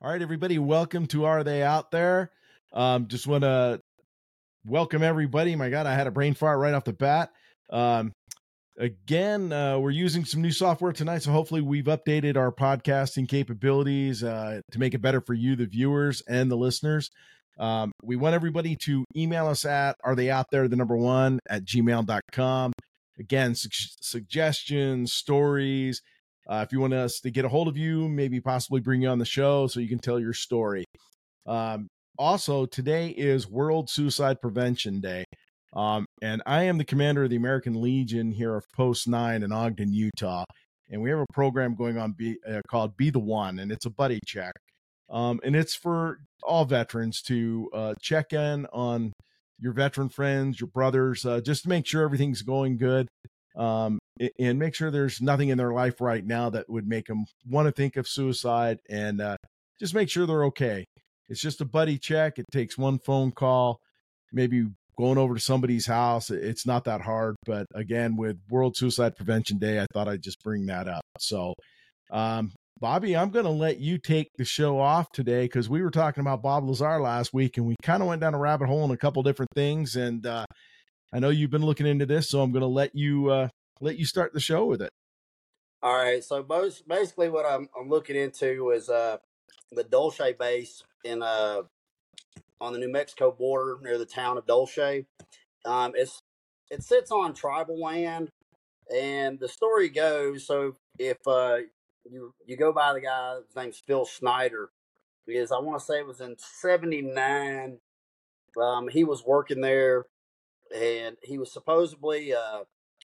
All right, everybody, welcome to Are They Out There? Um, just want to welcome everybody. My God, I had a brain fart right off the bat. Um, again, uh, we're using some new software tonight, so hopefully we've updated our podcasting capabilities uh, to make it better for you, the viewers and the listeners. Um, we want everybody to email us at are they out there the number one at gmail.com again su- suggestions stories uh, if you want us to get a hold of you, maybe possibly bring you on the show so you can tell your story. Um, also, today is World Suicide Prevention Day. Um, and I am the commander of the American Legion here of Post 9 in Ogden, Utah. And we have a program going on be, uh, called Be the One, and it's a buddy check. Um, and it's for all veterans to uh, check in on your veteran friends, your brothers, uh, just to make sure everything's going good um, and make sure there's nothing in their life right now that would make them want to think of suicide and uh, just make sure they're okay. It's just a buddy check. It takes one phone call, maybe going over to somebody's house. It's not that hard. But again, with World Suicide Prevention Day, I thought I'd just bring that up. So, um, Bobby, I'm going to let you take the show off today because we were talking about Bob Lazar last week and we kind of went down a rabbit hole in a couple different things. And uh, I know you've been looking into this, so I'm going to let you uh, let you start the show with it. All right. So most basically, what I'm, I'm looking into is uh, the Dulce base in uh, on the New Mexico border near the town of Dulce. Um, it's it sits on tribal land, and the story goes so if uh, you you go by the guy, his name's Phil Schneider, because I want to say it was in '79. Um, he was working there and he was supposedly a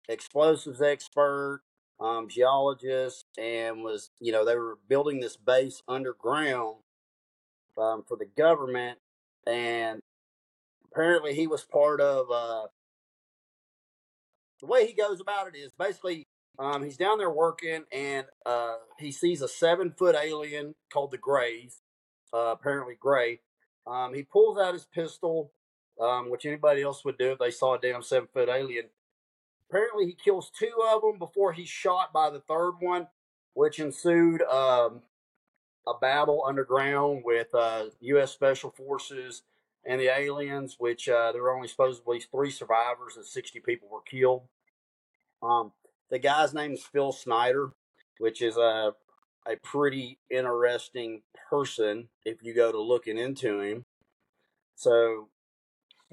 explosives expert, um, geologist, and was you know they were building this base underground um, for the government, and apparently he was part of. Uh, the way he goes about it is basically um, he's down there working, and uh, he sees a seven foot alien called the Grays, uh, apparently gray. Um, he pulls out his pistol um, which anybody else would do if they saw a damn seven foot alien. Apparently, he kills two of them before he's shot by the third one, which ensued um, a battle underground with uh, U.S. Special Forces and the aliens, which uh, there were only supposedly three survivors and 60 people were killed. Um, the guy's name is Phil Schneider, which is a a pretty interesting person if you go to looking into him. So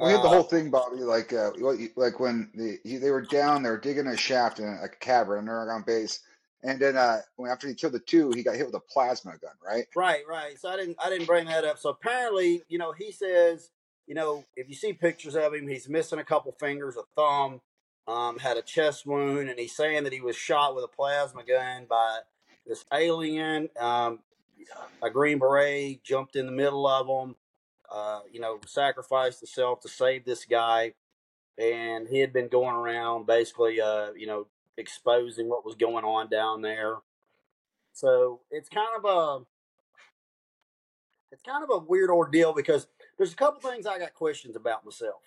we had the whole thing, Bobby. Like, uh, like when the, he, they were down, they were digging a shaft in a cavern an Aragon base, and then uh, after he killed the two, he got hit with a plasma gun, right? Right, right. So I didn't, I didn't bring that up. So apparently, you know, he says, you know, if you see pictures of him, he's missing a couple fingers, a thumb, um, had a chest wound, and he's saying that he was shot with a plasma gun by this alien. Um, a green beret jumped in the middle of them uh, you know, sacrificed himself to save this guy. And he had been going around basically, uh, you know, exposing what was going on down there. So it's kind of a it's kind of a weird ordeal because there's a couple things I got questions about myself,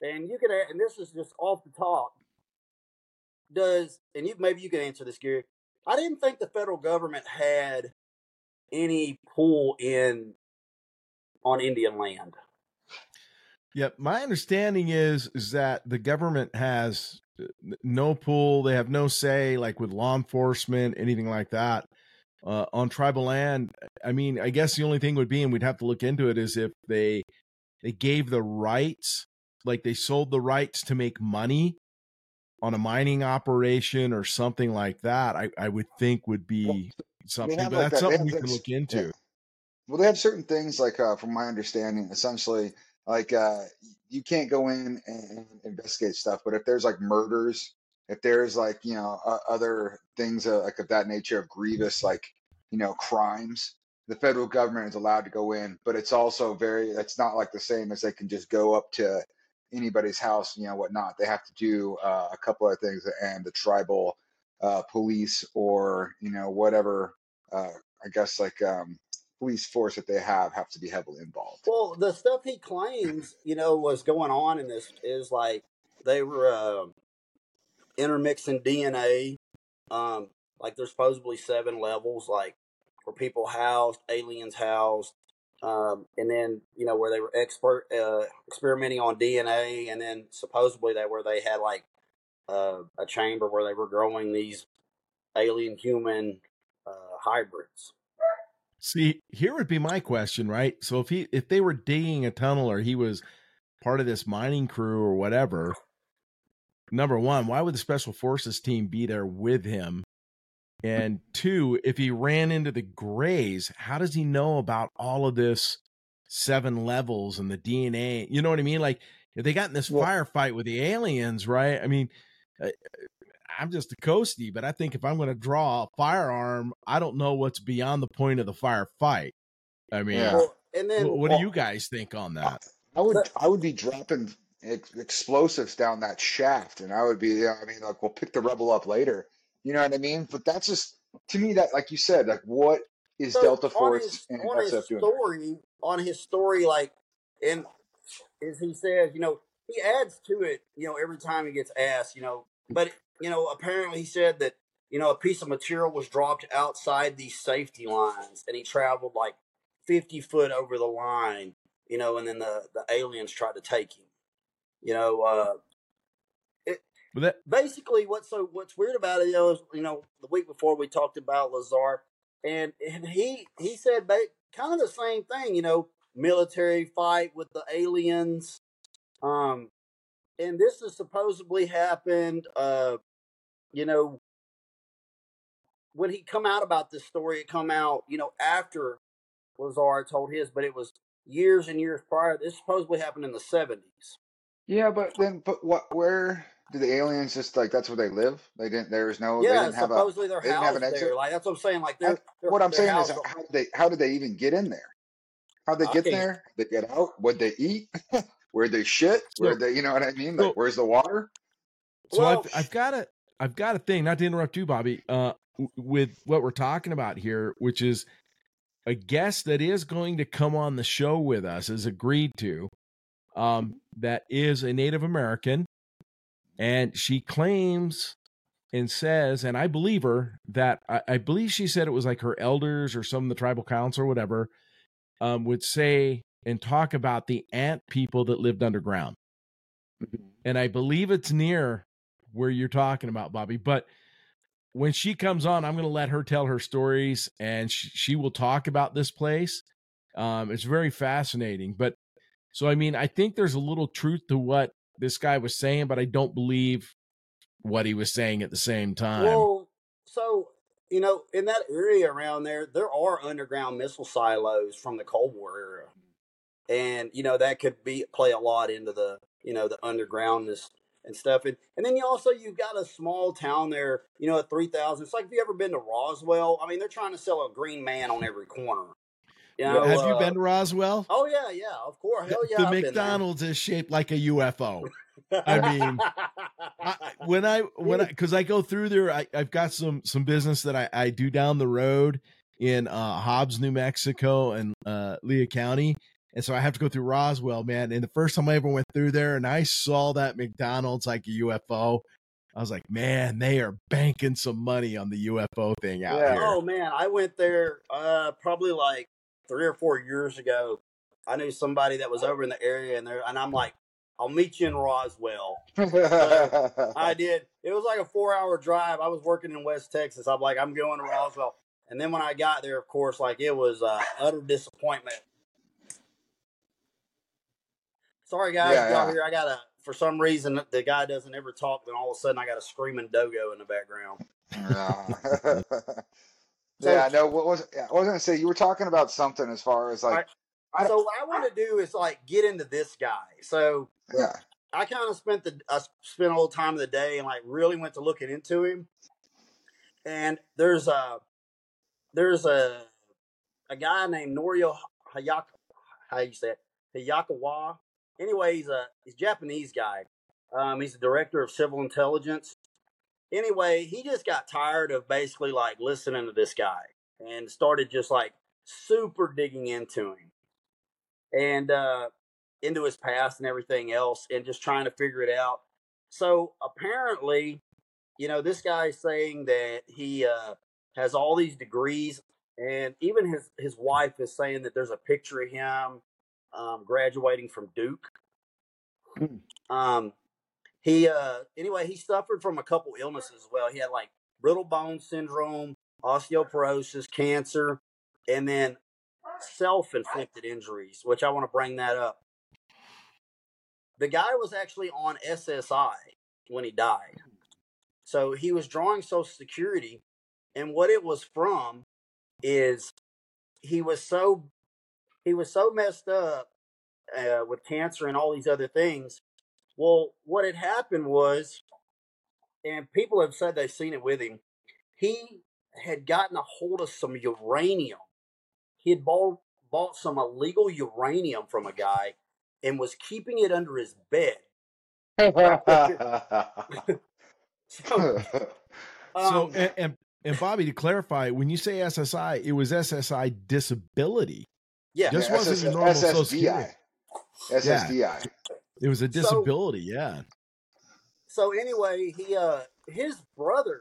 and you can and this is just off the top. Does and you maybe you can answer this, Gary? I didn't think the federal government had any pull in on Indian land. Yep, my understanding is is that the government has uh, no pull, they have no say, like with law enforcement, anything like that. Uh, on tribal land, I mean, I guess the only thing would be, and we'd have to look into it, is if they they gave the rights, like they sold the rights to make money on a mining operation or something like that. I, I would think would be something, but that's that. something we can look into. Yeah. Well, they have certain things like, uh, from my understanding, essentially, like uh, you can't go in and investigate stuff. But if there's like murders, if there's like you know uh, other things uh, like of that nature of grievous like you know crimes, the federal government is allowed to go in. But it's also very. It's not like the same as they can just go up to anybody's house, you know, whatnot. They have to do uh, a couple of things, and the tribal uh, police or you know whatever. Uh, I guess like um, police force that they have have to be heavily involved. Well, the stuff he claims, you know, was going on in this is like they were uh, intermixing DNA. Um, like there's supposedly seven levels. Like where people housed, aliens housed, um, and then you know where they were expert uh, experimenting on DNA, and then supposedly that where they had like uh, a chamber where they were growing these alien human uh, hybrids. See, here would be my question, right? So if he if they were digging a tunnel or he was part of this mining crew or whatever, number one, why would the special forces team be there with him? And two, if he ran into the Greys, how does he know about all of this seven levels and the DNA? You know what I mean? Like if they got in this Well- firefight with the aliens, right? I mean, uh, I'm just a coastie, but I think if I'm going to draw a firearm, I don't know what's beyond the point of the firefight. I mean, Yeah. Well, and then wh- what do you guys think on that? I would I would be dropping ex- explosives down that shaft, and I would be. Yeah, I mean, like we'll pick the rebel up later. You know what I mean? But that's just to me that, like you said, like what is So, Delta on Force his, and on his SF doing? story on his story like and as he says you know he adds to it you know every time he gets asked you know but you know apparently he said that you know a piece of material was dropped outside these safety lines and he traveled like 50 foot over the line you know and then the the aliens tried to take him you know uh that, basically what's so what's weird about it is you know the week before we talked about Lazar and and he he said ba- kind of the same thing you know military fight with the aliens um and this has supposedly happened uh you know when he come out about this story it come out you know after Lazar told his but it was years and years prior this supposedly happened in the 70s Yeah, but then, but what? Where do the aliens just like that's where they live? They didn't. There was no. they yeah, didn't have a. supposedly they're they didn't have housed an there. Like that's what I'm saying. Like they're, they're what I'm saying is, how did they? How did they even get in there? How they get can't- there? They get out. What they eat? Where they shit? Where So- they? You know what I mean? Like, so- where's the water? so Well, I've, I've got a I've got a thing. Not to interrupt you, Bobby. Uh, with what we're talking about here, which is a guest that is going to come on the show with us, is agreed to. Um, that is a Native American, and she claims and says, and I believe her that I, I believe she said it was like her elders or some of the tribal council or whatever um, would say and talk about the ant people that lived underground. and I believe it's near where you're talking about, Bobby. But when she comes on, I'm going to let her tell her stories, and she, she will talk about this place. Um, it's very fascinating. But so, I mean, I think there's a little truth to what this guy was saying, but I don't believe what he was saying at the same time. Well, so you know, in that area around there, there are underground missile silos from the Cold War era, and you know that could be play a lot into the you know the undergroundness and stuff. And and then you also you've got a small town there, you know, at three thousand. It's like have you ever been to Roswell? I mean, they're trying to sell a green man on every corner. You know, Have you uh, been to Roswell? Oh yeah, yeah, of course. Hell yeah, the I've. McDonald's is shaped like a UFO. I mean, I, when I when I because I go through there, I, I've got some some business that I, I do down the road in uh, Hobbs, New Mexico, and uh, Lea County, and so I have to go through Roswell, man. And the first time I ever went through there, and I saw that McDonald's like a UFO, I was like, man, they are banking some money on the UFO thing out Yeah. here. Oh man, I went there uh probably like three or four years ago. I knew somebody that was over in the area, and there, and I'm like, I'll meet you in Roswell. I did. It was like a four hour drive. I was working in West Texas. I'm like, I'm going to Roswell. And then when I got there, of course, like it was uh, utter disappointment. Sorry, guys, Yeah, y'all yeah. here. I got a. For some reason, the guy doesn't ever talk. Then all of a sudden, I got a screaming dogo in the background. yeah. yeah, no. What was? Yeah, I was gonna say you were talking about something as far as like, I- So what I want to do is like get into this guy. So yeah, I kind of spent the I spent a little time of the day and like really went to looking into him. And there's a there's a a guy named Norio Hayaka how you say it Hayakawa. Anyway, he's a he's a Japanese guy. Um, he's the director of civil intelligence. Anyway, he just got tired of basically like listening to this guy and started just like super digging into him and uh into his past and everything else and just trying to figure it out. So apparently, you know, this guy's saying that he uh, has all these degrees and even his his wife is saying that there's a picture of him um, graduating from Duke. Hmm. Um, he uh, anyway, he suffered from a couple illnesses as well. He had like brittle bone syndrome, osteoporosis, cancer, and then self-inflicted injuries, which I want to bring that up. The guy was actually on SSI when he died. So he was drawing Social Security, and what it was from is he was so he was so messed up uh, with cancer and all these other things. Well, what had happened was, and people have said they've seen it with him. He had gotten a hold of some uranium. He had bought bought some illegal uranium from a guy and was keeping it under his bed. So, so um, and, and and Bobby, to clarify, when you say SSI, it was SSI disability. Yeah, this Yeah, wasn't SS your normal Social SSDI. Security. SSDI. It was a So- disability. yeah. so anyway, he uh his brother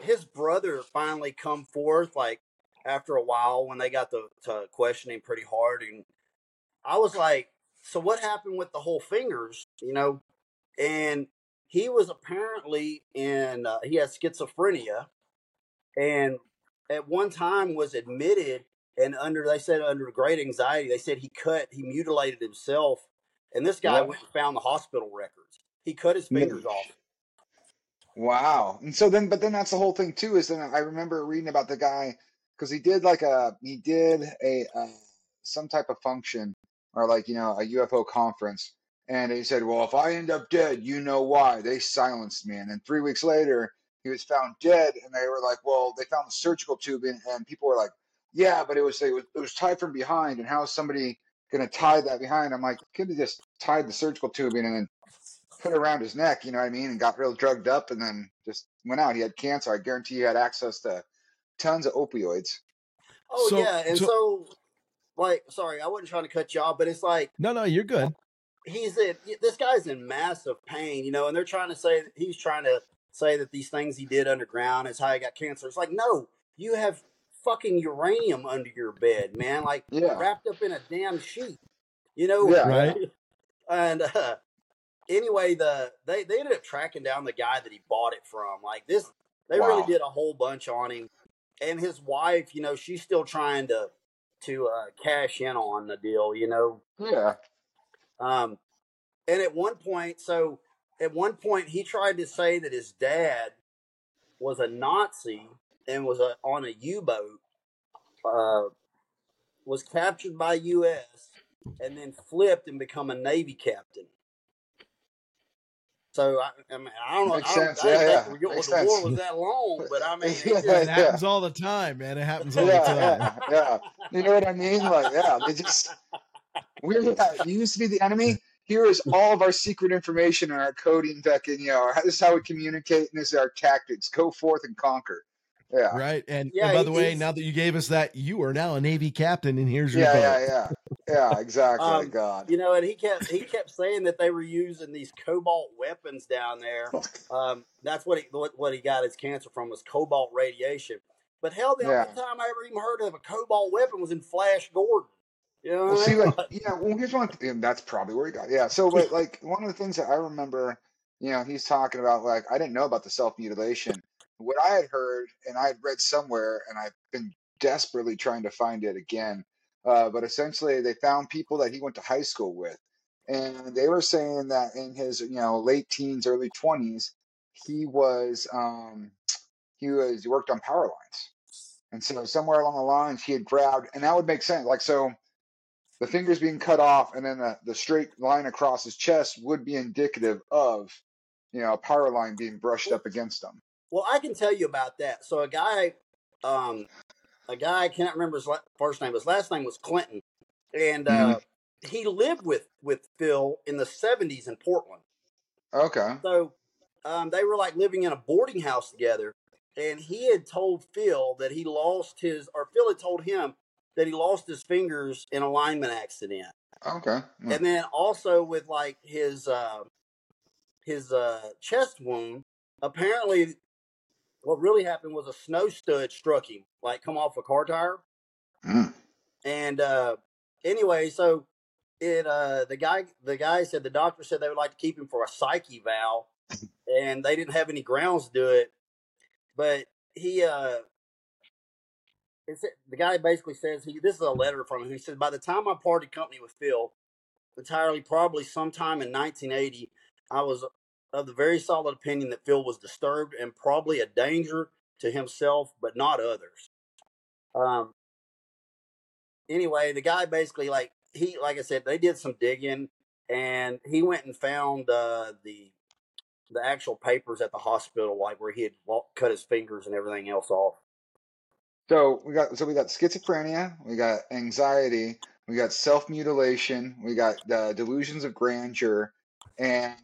his brother finally come forth like after a while when they got the to questioning pretty hard and I was like, so what happened with the whole fingers, you know? And he was apparently in uh, he had schizophrenia and at one time was admitted and under they said under great anxiety they said he cut he mutilated himself and this guy What? went and found the hospital records he cut his fingers off Wow. And so then, but then that's the whole thing too. Is then I remember reading about the guy because he did like a he did a uh, some type of function or like you know a UFO conference, and he said, "Well, if I end up dead, you know why? They silenced me." And then three weeks later, he was found dead, and they were like, "Well, they found the surgical tube," and, and people were like, "Yeah, but it was it was, it was tied from behind, and how is somebody going to tie that behind?" I'm like, could have just tied the surgical tubing and then put it around his neck, you know what I mean, and got real drugged up and then just went out. He had cancer. I guarantee he had access to tons of opioids. oh So- yeah and so- so, like sorry i wasn't trying to cut you off but it's like No, no, you're good. he's in this guy's in massive pain you know and they're trying to say he's trying to say that these things he did underground is how he got cancer it's like no you have fucking uranium under your bed man like Yeah. wrapped up in a damn sheet you know Yeah. Right. and uh, anyway, the they they ended up tracking down the guy that he bought it from. Like this, they really did a whole bunch on him. And his wife, you know, she's still trying to to uh, cash in on the deal. You know, Yeah. um, and at one point, so at one point, he tried to say that his dad was a Nazi and was a, on a U boat, uh, was captured by U.S. and then flipped and become a Navy captain. So I, I mean, I don't know. Makes I, don't, sense. I didn't Yeah, think yeah. the, Makes the war was that long, but I mean, it Yeah, just- It yeah. happens all the time, man. It happens all the time. yeah, yeah. You know what I mean? Like, yeah, they just we're yeah, you used to be the enemy. Here is all of our secret information and our coding back in, you know, this is how we communicate and this is our tactics. Go forth and conquer. Yeah. Right. And, Yeah, and by the way, now that you gave us that, you are now a Navy captain, and here's your Yeah, boat. yeah, yeah. Yeah, exactly. Um, God. you know, and he kept he kept saying that they were using these cobalt weapons down there. Um, that's what he what, what he got his cancer from was cobalt radiation. But hell, the Yeah. only time I ever even heard of a cobalt weapon was in Flash Gordon. You know, Well, what I see, mean? like, yeah, well, here's one, th- and that's probably where he got. Yeah, so, but like, one of the things that I remember, you know, he's talking about, like, I didn't know about the self mutilation. What I had heard, and I had read somewhere, and I've been desperately trying to find it again, uh, but essentially, they found people that he went to high school with, and they were saying that in his, you know, late teens, early twenties, he was, um, he was, he worked on power lines. And so somewhere along the lines, he had grabbed, and that would make sense. Like, so the fingers being cut off and then the, the straight line across his chest would be indicative of you know a power line being brushed up against him Well, I can tell you about that. So a guy, um, a guy I cannot remember his first name. His last name was Clinton, and uh, he lived with with Phil in the seventies in Portland. okay So um, they were like living in a boarding house together, and he had told Phil that he lost his, or Phil had told him that he lost his fingers in a lineman accident, okay and then also with like his uh, his uh, chest wound. Apparently, what really happened was a snow stud struck him, like come off a car tire. Mm. And uh, anyway, so it uh, the guy the guy said the doctor said they would like to keep him for a psyche valve, and they didn't have any grounds to do it. But he uh, it's, the guy basically says he this is a letter from him. He said by the time I parted company with Phil, entirely probably sometime in 1980, I was of the very solid opinion that Phil was disturbed and probably a danger to himself, but not others. Um. Anyway, the guy basically like he like I said, they did some digging and he went and found uh, the the actual papers at the hospital, like where he had cut his fingers and everything else off. So we got so we got schizophrenia, we got anxiety, we got self mutilation, we got uh, delusions of grandeur, and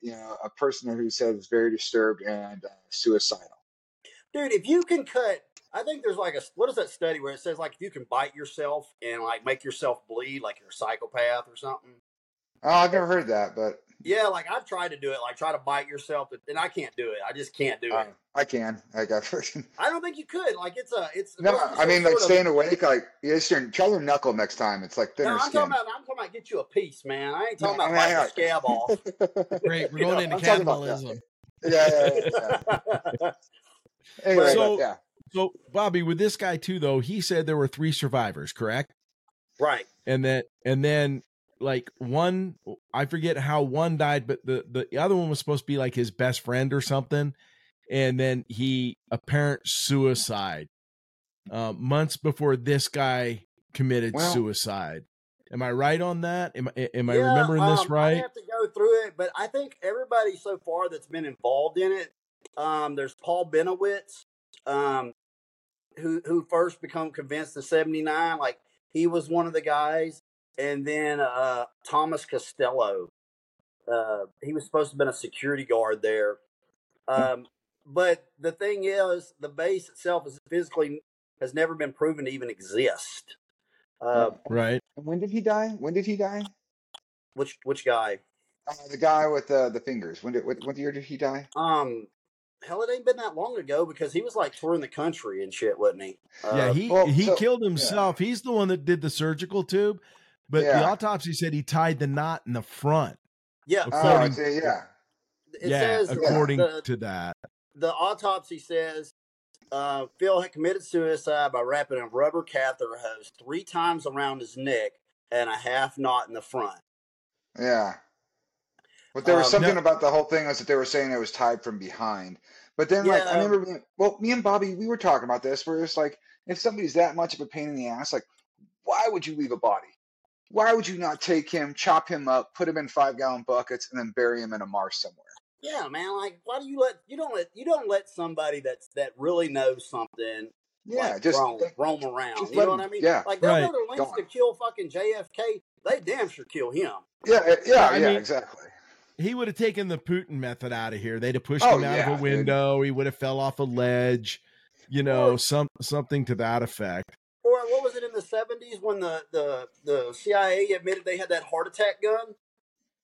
you know a person who said was very disturbed and uh, suicidal. Dude, if you can cut, I think there's like a what is that study where it says like if you can bite yourself and like make yourself bleed, like you're a psychopath or something. Oh, I've never heard that, but Yeah, like I've tried to do it, like try to bite yourself, and I can't do it. I just can't do uh, it. I can. I got. I don't think you could. Like it's a, it's. no, supposed to be I mean like sort of- staying awake. Like you just your, try your knuckle next time. It's like No, thinner I'm skin. talking about. I'm talking about get you a piece, man. I ain't talking No, about I mean, biting I- the scab off. Great. We're going know, into I'm talking about that. cannibalism. yeah, yeah, yeah, yeah. Anyway, So- but yeah. So, Bobby, with this guy too, though, he said there were three survivors, correct? right. And then, and then, like one, I forget how one died, but the the other one was supposed to be like his best friend or something, and then he apparent suicide uh, months before this guy committed Well- suicide. Am I right on that? Am I am I Yeah, remembering this um, right? I have to go through it, but I think everybody so far that's been involved in it. Um, there's Paul Bennewitz, um, who who first become convinced in '79. Like he was one of the guys, and then uh, Thomas Castello. Uh, he was supposed to have been a security guard there. Um, but the thing is, the base itself is physically has never been proven to even exist. Uh, Right. And when did he die? When did he die? which which guy? Uh, the guy with uh, the fingers. When did what, what year did he die? Um, hell, it ain't been that long ago because he was like touring the country and shit, wasn't he? Uh, yeah, he well, he so- killed himself. He's the one that did the surgical tube, but the autopsy said he tied the knot in the front. yeah. Oh, According- I see, yeah. It yeah, says according the, to that. the autopsy says uh, Phil had committed suicide by wrapping a rubber catheter hose three times around his neck and a half knot in the front. Yeah. But there was Um, something no- about the whole thing was that they were saying it was tied from behind. But then, like, I remember, being, well, me and Bobby, we were talking about this, where it's like, if somebody's that much of a pain in the ass, like, why would you leave a body? Why would you not take him, chop him up, put him in five gallon buckets, and then bury him in a marsh somewhere? Yeah, man. Like, why do you let you don't let you don't let somebody that's that really knows something Yeah, like, just roam, like, roam around. just You let know what I mean? yeah. Like they'll Right. go to lengths to kill fucking JFK. They damn sure kill him. yeah, uh, yeah, Yeah, I yeah, mean- exactly. He would have taken the Putin method out of here. They'd have pushed Oh, him out yeah, of a dude. window. He would have fell off a ledge, you know, some something to that effect. What was it in the seventies when the, the, the CIA admitted they had that heart attack gun?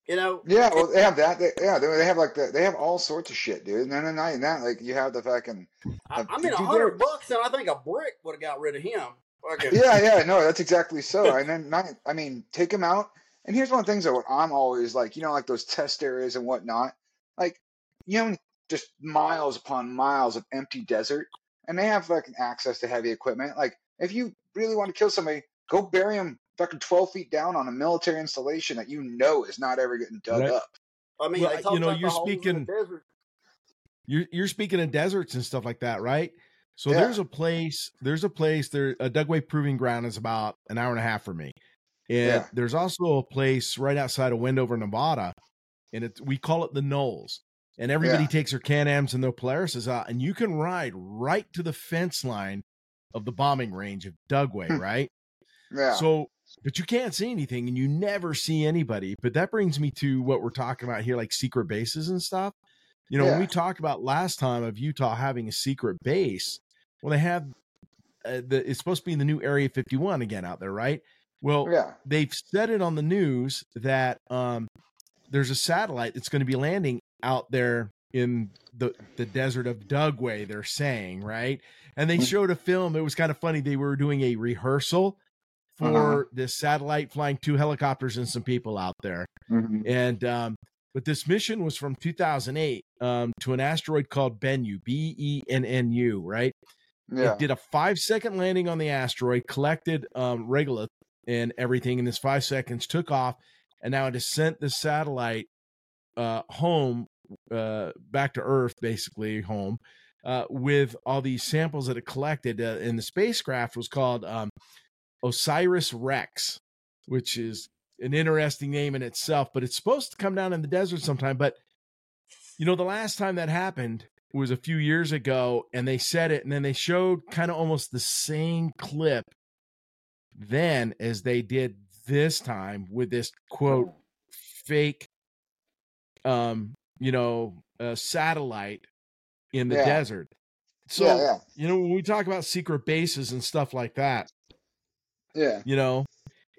You know, Yeah, well, they have that. They, yeah, they, they have like the, they have all sorts of shit, dude. And then not even that, like you have the fucking I, Uh, I mean, a hundred bucks, and I think a brick would have got rid of him. Fucking, yeah, yeah, no, that's exactly so. And then, not, I mean, take him out. And here's one of the things that I'm always like, you know, like those test areas and whatnot. Like, you know, just miles upon miles of empty desert, and they have like access to heavy equipment. Like, if you really want to kill somebody, go bury them fucking 12 feet down on a military installation that you know is not ever getting dug Right. up. I mean, Well, they you know, you're the in the speaking- You're you're speaking of deserts and stuff like that, right? So Yeah. there's a place, there's a place there a Dugway Proving Ground is about an hour and a half for me. And Yeah. there's also a place right outside of Wendover, Nevada, and it we call it the Knolls. And everybody Yeah. takes their Can-Ams and their Polaris out, and you can ride right to the fence line of the bombing range of Dugway, Hmm. right? Yeah. So, but you can't see anything and you never see anybody. But that brings me to what we're talking about here, like secret bases and stuff. You know, when we talked about last time of Utah having a secret base, well, they have uh, the it's supposed to be in the new Area 51 again out there, right? Well, yeah. they've said it on the news that um, there's a satellite that's going to be landing out there in the the desert of Dugway. They're saying right, and they Mhm. showed a film. It was kind of funny. They were doing a rehearsal for Uh-huh. this satellite flying two helicopters and some people out there. Mhm. And um, but this mission was from 2008 um, to an asteroid called Bennu, B E N N U, right? Yeah. It did a five second landing on the asteroid, collected um, regolith and everything in this five seconds, took off, and now it has sent the satellite uh, home, uh, back to Earth, basically home, uh, with all these samples that it collected. Uh, and the spacecraft was called um, OSIRIS-REx, which is an interesting name in itself, but it's supposed to come down in the desert sometime. But you know, the last time that happened was a few years ago, and they said it, and then they showed kind of almost the same clip then as they did this time with this quote fake um you know uh, satellite in the Yeah. desert so yeah, yeah, you know when we talk about secret bases and stuff like that yeah. you know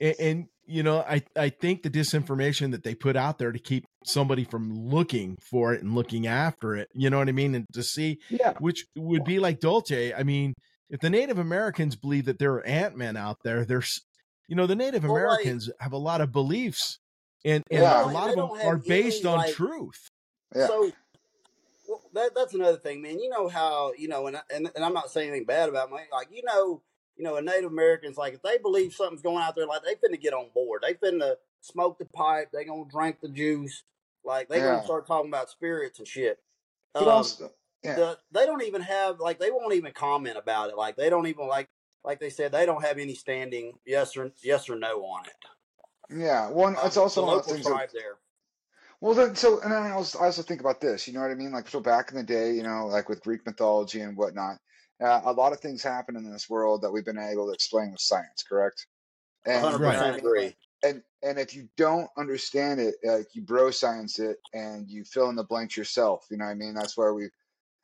and, and you know i i think the disinformation that they put out there to keep somebody from looking for it and looking after it you know what i mean and to see Yeah. which would be like Dulce. I mean, if the Native Americans believe that there are ant-men out there, there's, you know, the Native Well, like- Americans have a lot of beliefs, and, and Yeah. a lot of them are based any, on like- truth. Yeah. So well, that that's another thing, man. You know how you know, and and, and I'm not saying anything bad about me. Like you know, you know, a Native Americans like if they believe something's going out there, like they finna get on board. They finna smoke the pipe. They gonna drink the juice. Like they Yeah. gonna start talking about spirits and shit. But Um, also, yeah. the, they don't even have like they won't even comment about it. Like they don't even like like they said they don't have any standing yes or yes or no on it. yeah. One, Um, it's also the one of the things that there. Well, then, so, and then I also, I also think about this, you know what I mean? Like, so back in the day, you know, like with Greek mythology and whatnot, uh, a lot of things happen in this world that we've been able to explain with science, correct? And, hundred you know what I percent mean? agree. And, and if you don't understand it, like you bro science it and you fill in the blanks yourself, you know what I mean? That's where we've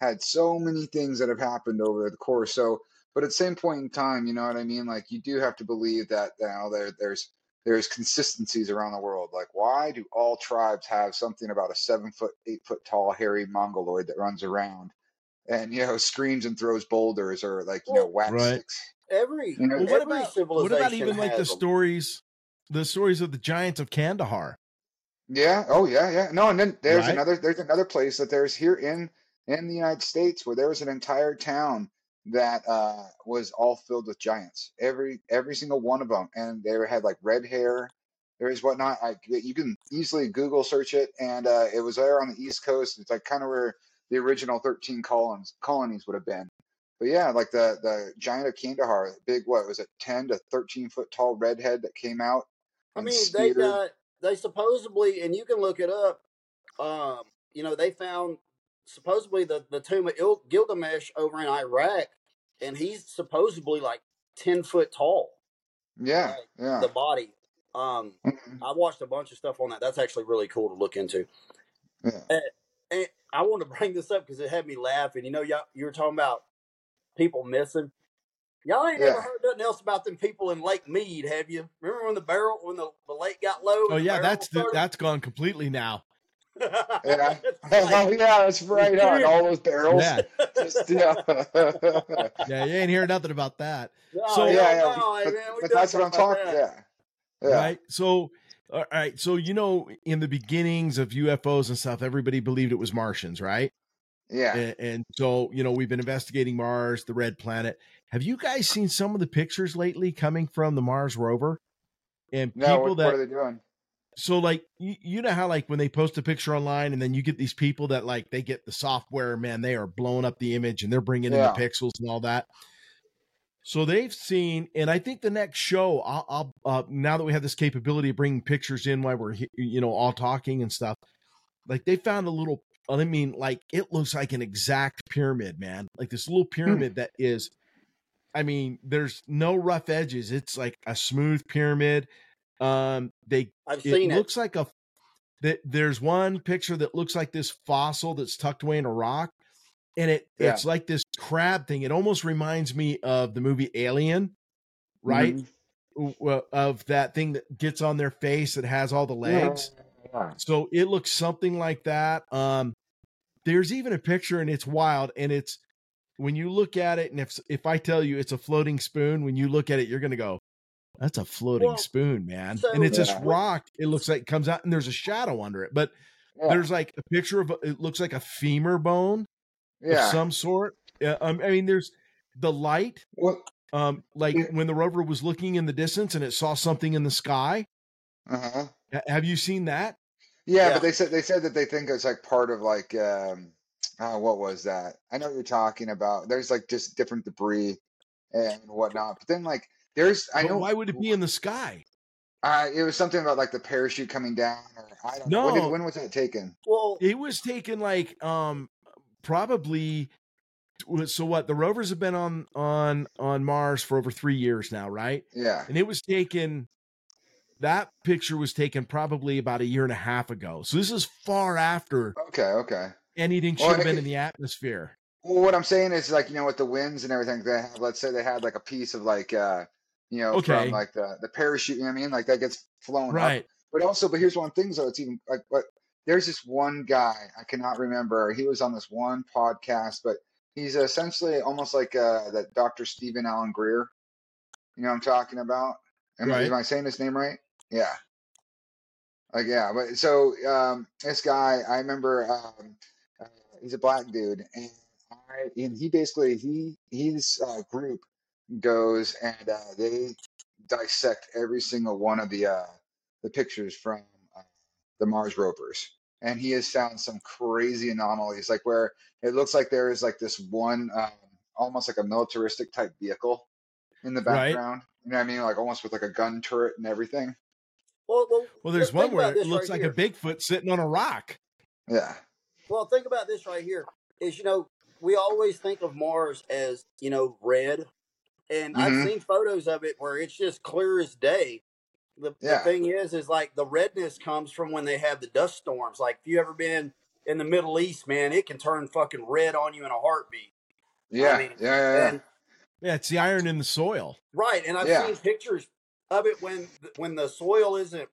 had so many things that have happened over the course. So, but at the same point in time, you know what I mean? Like you do have to believe that, you know, there, there's, there's consistencies around the world. Like, why do all tribes have something about a seven foot, eight foot tall, hairy mongoloid that runs around and you know screams and throws boulders or like you know Well, wax Right. sticks? Every You know, Well, every what about what about even like the has 'em. stories, the stories of the giants of Kandahar? Yeah. Oh, yeah, yeah. No, and then there's Right. another. There's another place that there's here in in the United States where there was an entire town that uh, was all filled with giants. Every every single one of them, and they had like red hair. There is whatnot. I you can easily Google search it, and uh, it was there on the East Coast. It's like kind of where the original thirteen colonies colonies would have been. But yeah, like the the giant of Kandahar, big what was it, ten to thirteen foot tall redhead that came out. I mean, they speared- got they supposedly, and you can look it up. Um, you know, they found supposedly the the tomb of Il- Gilgamesh over in Iraq, and he's supposedly like ten foot tall. Yeah, like, yeah. The body. Um. I watched a bunch of stuff on that. That's actually really cool to look into. Yeah. And, and I wanted to bring this up because it had me laughing. You know, y'all, you were talking about people missing. Y'all ain't Yeah. ever heard nothing else about them people in Lake Mead, have you? Remember when the barrel, when the, the lake got low? Oh and the yeah, that's the, that's gone completely now. Yeah. It's Oh yeah, that's right on all those barrels. Yeah, Just, yeah. yeah, you ain't hearing nothing about that. No, So- hell yeah, yeah. no, but, man, we but that's what I'm talking. about. Yeah. Yeah. right? So, all right. So, you know, in the beginnings of UFOs and stuff, everybody believed it was Martians, right? Yeah. And, and so, you know, we've been investigating Mars, the red planet. Have you guys seen some of the pictures lately coming from the Mars rover? And No, people what, that, what are they doing? So like, you, you know how like when they post a picture online and then you get these people that like they get the software, man, they are blowing up the image and they're bringing Yeah. in the pixels and all that. So they've seen, and I think the next show, I'll, I'll uh, now that we have this capability of bringing pictures in while we're, you know, all talking and stuff, like they found a little. I mean, like it looks like an exact pyramid, man. Like this little pyramid that is, I mean, there's no rough edges. It's like a smooth pyramid. Um, they I've it seen it. looks like a that there's one picture that looks like this fossil that's tucked away in a rock and it Yeah. it's like this crab thing it almost reminds me of the movie alien right Mhm. W- of that thing that gets on their face that has all the legs Yeah. so it looks something like that um there's even a picture and it's wild and it's when you look at it and if if I tell you it's a floating spoon, when you look at it, you're gonna go, that's a floating Well, spoon, man. so- and it's this rock. It looks like it comes out and there's a shadow under it. But Yeah. there's like a picture of it looks like a femur bone yeah. of some sort. Uh, um, I mean, there's the light. well, Um, like Yeah. when the rover was looking in the distance and it saw something in the sky. uh-huh. Have you seen that? Yeah, Yeah. but they said they said that they think it's like part of like um oh, what was that? I know what you're talking about. There's like just different debris and whatnot. But then like there's I But know why would it be in the sky? uh, it was something about like the parachute coming down or I don't know. When, did, No. when was that taken? Well, It was taken like um probably so what the rovers have been on on on Mars for over 3 years now, right? Yeah. And it was taken that picture was taken probably about a year and a half ago. So this is far after Okay, okay. anything should Well, have been it- in the atmosphere. Well, what I'm saying is like you know with the winds and everything they have. Let's say they had like a piece of like uh you know Okay. from like the the parachute. You know what I mean? Like that gets flown up. Right. But also, but here's one thing though. It's even like but there's this one guy I cannot remember. He was on this one podcast, but he's essentially almost like uh that Dr. Stephen Allen Greer. You know what I'm talking about? Am, I- am I saying his name right? Yeah. Like yeah, but so um this guy I remember um uh, he's a black dude and I and he basically he his uh, group goes and uh, they dissect every single one of the uh the pictures from uh, the Mars rovers and he has found some crazy anomalies like where it looks like there is like this one um, almost like a militaristic type vehicle in the Right. background you know what I mean like almost with like a gun turret and everything well, well, Well, there's one where it looks right like a. Bigfoot sitting on a rock. yeah Well, think about this right here. Is you know we always think of Mars as you know red, and Mhm. I've seen photos of it where it's just clear as day. The, Yeah. the thing is, is like the redness comes from when they have the dust storms. Like if you ever been in the Middle East, man, it can turn fucking red on you in a heartbeat. yeah mean, yeah yeah, yeah. And Yeah, it's the iron in the soil. Right, and I've Yeah. seen pictures of it when when the soil isn't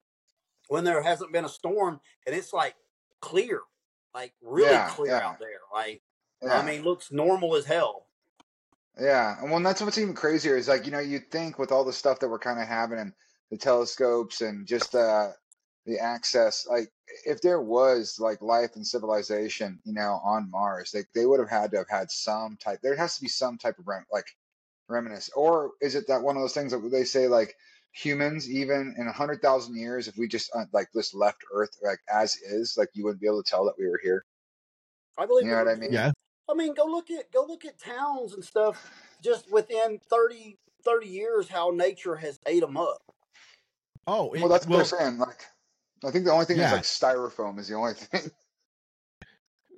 when there hasn't been a storm and it's like clear, like really Yeah, clear yeah. out there. Like yeah. I mean, looks normal as hell. Yeah, and well, that's what's even crazier is like you know you'd think with all the stuff that we're kind of having and the telescopes and just uh, the access, like if there was like life and civilization, you know, on Mars, they they would have had to have had some type. There has to be some type of rem, like reminisce, or is it that one of those things that they say like humans, even in a hundred thousand years, if we just uh, like just left Earth like as is, like you wouldn't be able to tell that we were here. I believe. You know what I mean? Yeah. I mean, go look at go look at towns and stuff. Just within 30, 30 years, how nature has ate them up. Oh, it- Well, that's what well, they're saying. Like, I think the only thing Yeah. is like styrofoam is the only thing.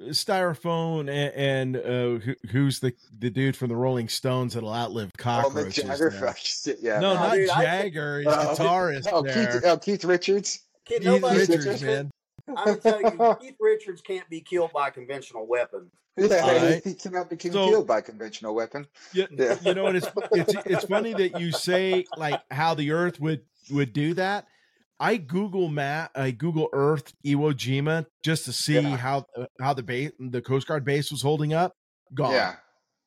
styrofoam and, and uh, who, who's the the dude from the Rolling Stones that'll outlive Oh, cockroaches? Jagger. there. fuck, shit, yeah. no, man. not dude, I- Jagger. He's Oh, guitarist Oh, there. Keith, oh, Keith Richards. Can Keith? Richards, man. I'm gonna tell you, Keith Richards can't be killed by a conventional weapon. Yeah, Alright. he cannot be So- killed by conventional weapon. You, Yeah. you know, and it's it's it's funny that you say like how the Earth would would do that. I Google map, I Google Earth Iwo Jima just to see Yeah. how how the base, the Coast Guard base was holding up. Gone. Yeah,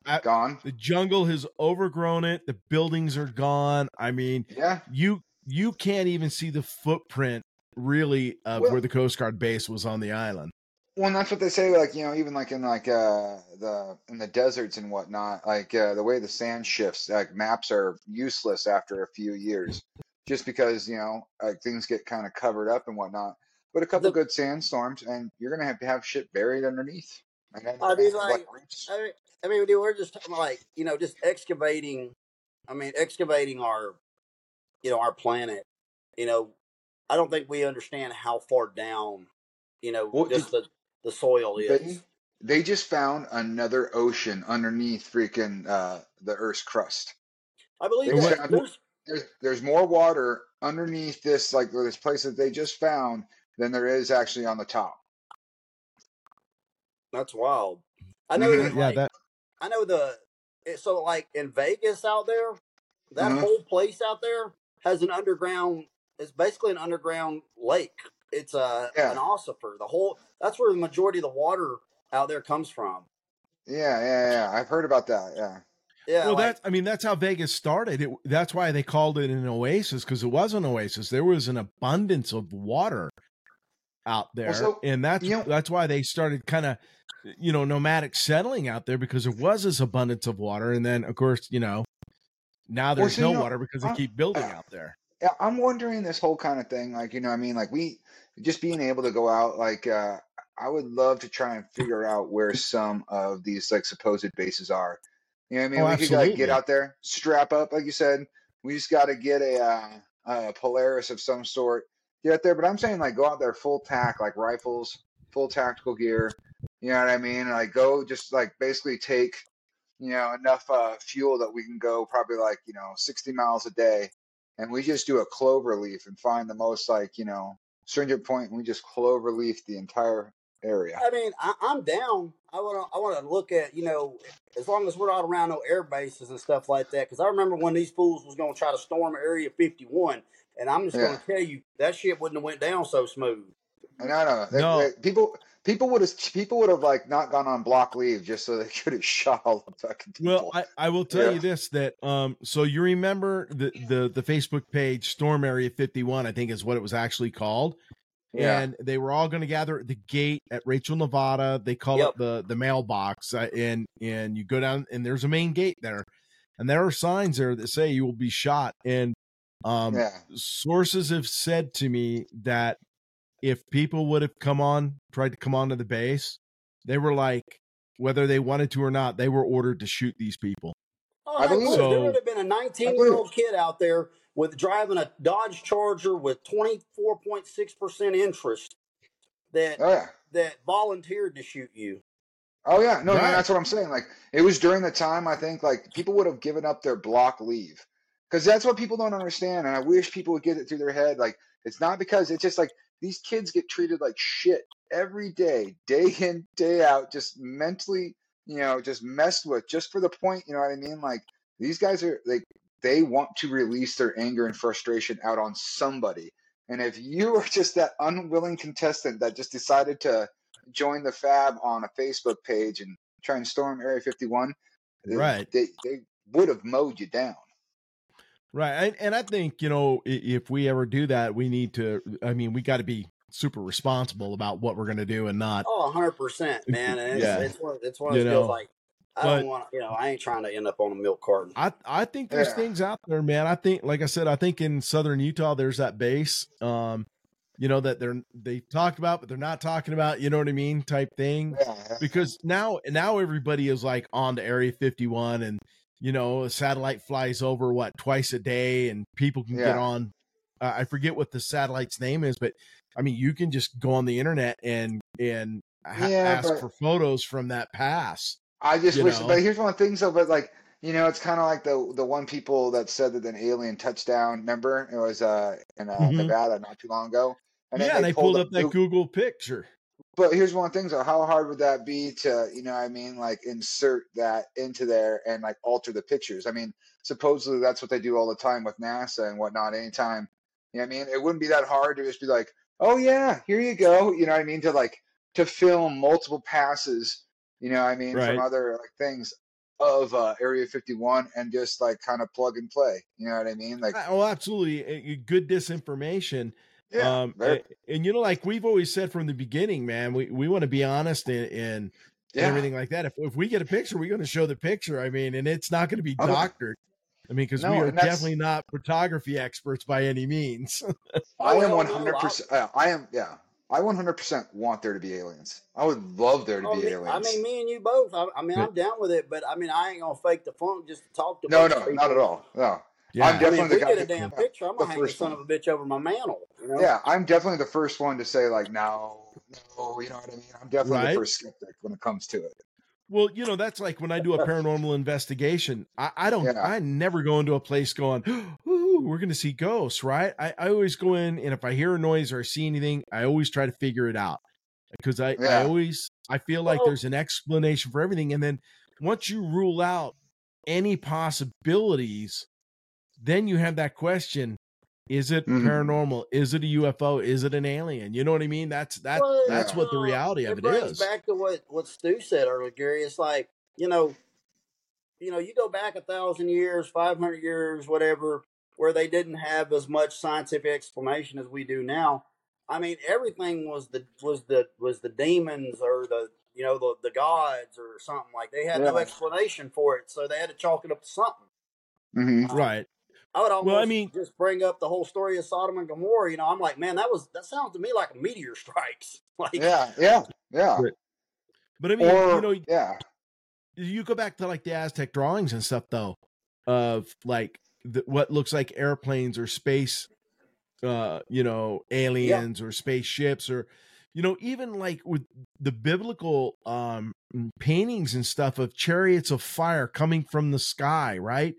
I- gone. The jungle has overgrown it. The buildings are gone. I mean, Yeah, you you can't even see the footprint really of Well- where the Coast Guard base was on the island. Well, and that's what they say. Like you know, even like in like uh the in the deserts and whatnot, like uh, the way the sand shifts, like maps are useless after a few years, just because you know like things get kind of covered up and whatnot. But a couple The- good sandstorms, and you're gonna have to have shit buried underneath. I mean, like. I mean, I mean, we're just talking like you know, just excavating. I mean, excavating our, you know, our planet. You know, I don't think we understand how far down, you know, Well, just the the soil is. They, they just found another ocean underneath freaking uh, the Earth's crust. I believe that found- there's There's there's more water underneath this like this place that they just found than there is actually on the top. that's wild. I know Mhm. that, Yeah, like, that I know the it- so like in Vegas out there, that Mhm. whole place out there has an underground. It's basically an underground lake. It's a Yeah. an ossifer. The whole that's where the majority of the water out there comes from. Yeah, yeah, yeah. I've heard about that. Yeah. Yeah, well, like, that's I mean that's how Vegas started. It, that's why they called it an oasis because it was an oasis. There was an abundance of water out there, so, and that's you know- that's why they started kind of you know nomadic settling out there because there was this abundance of water. And then of course you know now Well, there's so, no you know, water because they I- keep building uh, out there. Yeah, I'm wondering this whole kind of thing. Like, you know, what I mean, like we just being able to go out. Like, uh, I would love to try and figure out where some of these like supposed bases are. You know, what I mean, Oh, we could like get out there, strap up, like you said. We just got to get a, uh, a Polaris of some sort, get out there. But I'm saying like go out there full tack, like rifles, full tactical gear. You know what I mean? Like go just like basically take you know enough uh, fuel that we can go probably like you know 60 miles a day and we just do a clover leaf and find the most like you know stringent point and we just clover leaf the entire area I mean, I, I'm down. I want to. I want to look at you know, as long as we're not around no air bases and stuff like that. Because I remember when these fools was going to try to storm Area 51, and I'm just going to tell you that shit wouldn't have went down so smooth. and i know they- No. they- people people would have people would have like not gone on block leave just so they could have shot all the fucking people. Well, I, I will tell Yeah. you this that um so you remember the the the Facebook page Storm Area 51 I think is what it was actually called? Yeah. And they were all going to gather at the gate at Rachel Nevada. They call Yep. it the the mailbox uh, and and you go down and there's a main gate there. And there are signs there that say you will be shot. And um yeah. sources have said to me that if people would have come on tried to come onto the base they were like whether they wanted to or not they were ordered to shoot these people Oh, I believe look, it. there would have been a 19 year old kid out there with driving a Dodge Charger with 24.6 percent interest that oh yeah that volunteered to shoot you. Oh yeah, no, no, that's what I'm saying. Like it was during the time I think like people would have given up their block leave because that's what people don't understand, and I wish people would get it through their head. Like it's not because it's just like these kids get treated like shit every day, day in, day out, just mentally, you know, just messed with, just for the point. You know what I mean? Like these guys are like they want to release their anger and frustration out on somebody. And if you are just that unwilling contestant that just decided to join the fab on a Facebook page and try and storm Area 51, they- Right. They, they would have mowed you down. Right and, and i think you know if we ever do that we need to i mean we got to be super responsible about what we're going to do and not Oh, 100 percent, man. And it's, Yeah. it's one. It's one of those know, like I but- don't want. to, You know, I ain't trying to end up on a milk carton. I I think there's Yeah. things out there, man. I think, like I said, I think in southern Utah there's that base, um, you know, that they're they talked about, but they're not talking about. You know what I mean? Type thing. Yeah. Because now now everybody is like on to Area 51, and you know, a satellite flies over what twice a day, and people can get on. Uh, I forget what the satellite's name is, but I mean, you can just go on the internet and and ha- Yeah, ask for photos from that pass. I just wish, know? but here's one thing. So, but like, you know, it's kind of like the the one people that said that an alien touchdown. Remember, it was uh in uh, Mhm. Nevada not too long ago. then yeah, and they pulled up that Goo- Google picture. But here's one thing. So, how hard would that be to, you know, what I mean, like insert that into there and like alter the pictures? I mean, supposedly that's what they do all the time with NASA and whatnot. Anytime, you know, what I mean, it wouldn't be that hard to just be like, oh yeah, here you go. You know what I mean? To like to film multiple passes. You know, what I mean, Right. from other like things of uh, Area 51 and just like kind of plug and play. You know what I mean? Like, Oh, absolutely. A- a Good disinformation. Yeah, um, very- a- and, you know, like we've always said from the beginning, man, we, we want to be honest and, and, and yeah. everything like that. If, if we get a picture, we're going to show the picture. I mean, and it's not going to be doctored. I mean, because we are definitely not photography experts by any means. I Oh, am hell one no, hundred I- percent. uh, I am. Yeah, I one hundred percent want there to be aliens. I would love there to Oh, be me- aliens. I mean, me and you both. I, I mean, Yeah. I'm down with it, but I mean, I ain't gonna fake the funk just to talk to. a no, no, of not at all. No. Yeah. I'm I mean, definitely the guy. get a damn picture, I'm the gonna hang the first son one. of a bitch over my mantle. You know? Yeah, I'm definitely the first one to say like, no, no. You know what I mean? I'm definitely Right. the first skeptic when it comes to it. Well, you know, that's like when I do a paranormal investigation. I, I don't, Yeah. I never go into a place going, ooh, we're going to see ghosts, right? I, I always go in, and if I hear a noise or I see anything, I always try to figure it out because I, I always, I feel like Well- there's an explanation for everything. And then once you rule out any possibilities, then you have that question Is it Mhm. paranormal? Is it a UFO? Is it an alien? You know what I mean? That's that. Well, that's what the uh, reality of it brings is. back to what what Stu said earlier, Gary. It's like you know, you know, you go back a thousand years, five hundred years, whatever, where they didn't have as much scientific explanation as we do now. I mean, everything was the was the was the demons or the you know the the gods or something like they had no explanation for it, so they had to chalk it up to something. hmm Right. I would almost Well, I mean- just bring up the whole story of Sodom and Gomorrah. You know, I'm like, man, that was that sounds to me like a meteor strikes. Like, Yeah, yeah, yeah. Right. But I mean, Or you know, yeah, you go back to like the Aztec drawings and stuff, though, of like the, what looks like airplanes or space, uh, you know, aliens or spaceships or, you know, even like with the biblical um paintings and stuff of chariots of fire coming from the sky, right?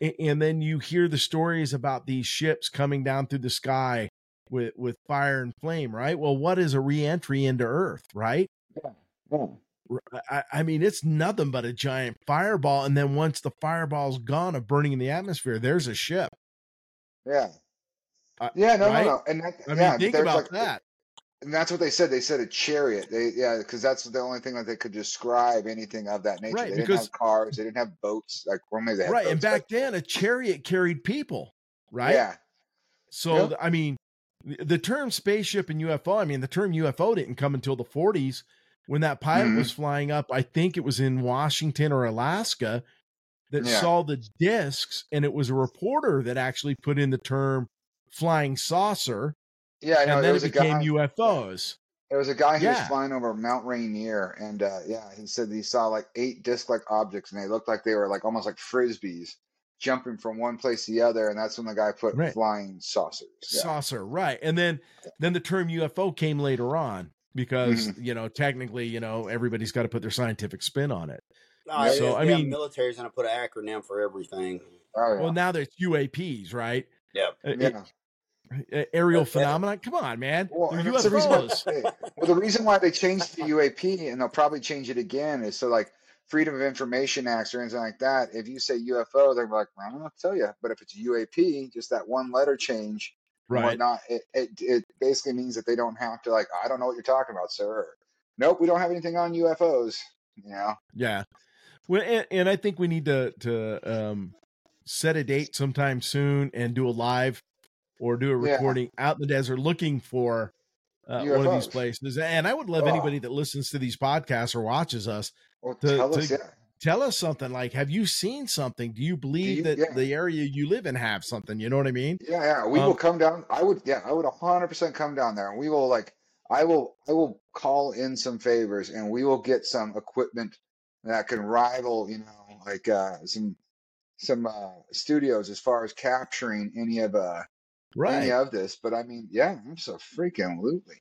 And then you hear the stories about these ships coming down through the sky with with fire and flame, right? Well, what is a reentry into Earth, right? yeah. R- I, I mean, it's nothing but a giant fireball. And then once the fireball's gone of burning in the atmosphere, there's a ship. Yeah. Uh, Yeah, no, right? no, no. And that, I mean, think about like, that. And that's what they said. They said a chariot. They yeah, because that's the only thing that they could describe anything of that nature. Right, they didn't because- have cars. They didn't have boats. Like or maybe they had Right. And back but- then, a chariot carried people, right? Yeah, So, th- I mean, the- term spaceship and UFO, I mean, the term UFO didn't come until the 40s when that pilot Mhm. was flying up. I think it was in Washington or Alaska that Yeah. saw the discs. And it was a reporter that actually put in the term flying saucer. Yeah. I know. and There then was it a became guy. UFOs. There was a guy who was flying over Mount Rainier, and uh, yeah, he said he saw like eight disc-like objects, and they looked like they were like almost like frisbees jumping from one place to the other, and that's when the guy put Right. flying saucers. Yeah. saucer right and then then the term ufo came later on because Mm-hmm. you know technically you know everybody's got to put their scientific spin on it uh, So, yeah, I mean- military's gonna put an acronym for everything. Oh yeah. well now there's uaps right Yep. Uh, yeah. Aerial phenomenon come on man Well, that's the reason why, ufos well, the reason why they changed the UAP and they'll probably change it again is so like Freedom of Information Acts or anything like that. If you say UFO, they're like, well, I don't know to tell you. But if it's UAP, just that one letter change right whatnot, it, it it basically means that they don't have to like, I don't know what you're talking about, sir. Or, nope, we don't have anything on UFOs. You know? yeah well and, and i think we need to to um set a date sometime soon and do a live or do a Yeah. recording out in the desert looking for uh, one of these places and i would love Oh. anybody that listens to these podcasts or watches us To- tell us, yeah. tell us something like have you seen something do you believe you- that yeah. the area you live in have something you know what i mean Yeah, yeah. We Um, will come down. I would, yeah, I would hundred percent come down there, and we will like, I will, I will call in some favors, and we will get some equipment that can rival, you know, like uh, some some uh, studios as far as capturing any of uh any right of this. But I mean, yeah, I'm so freaking absolutely.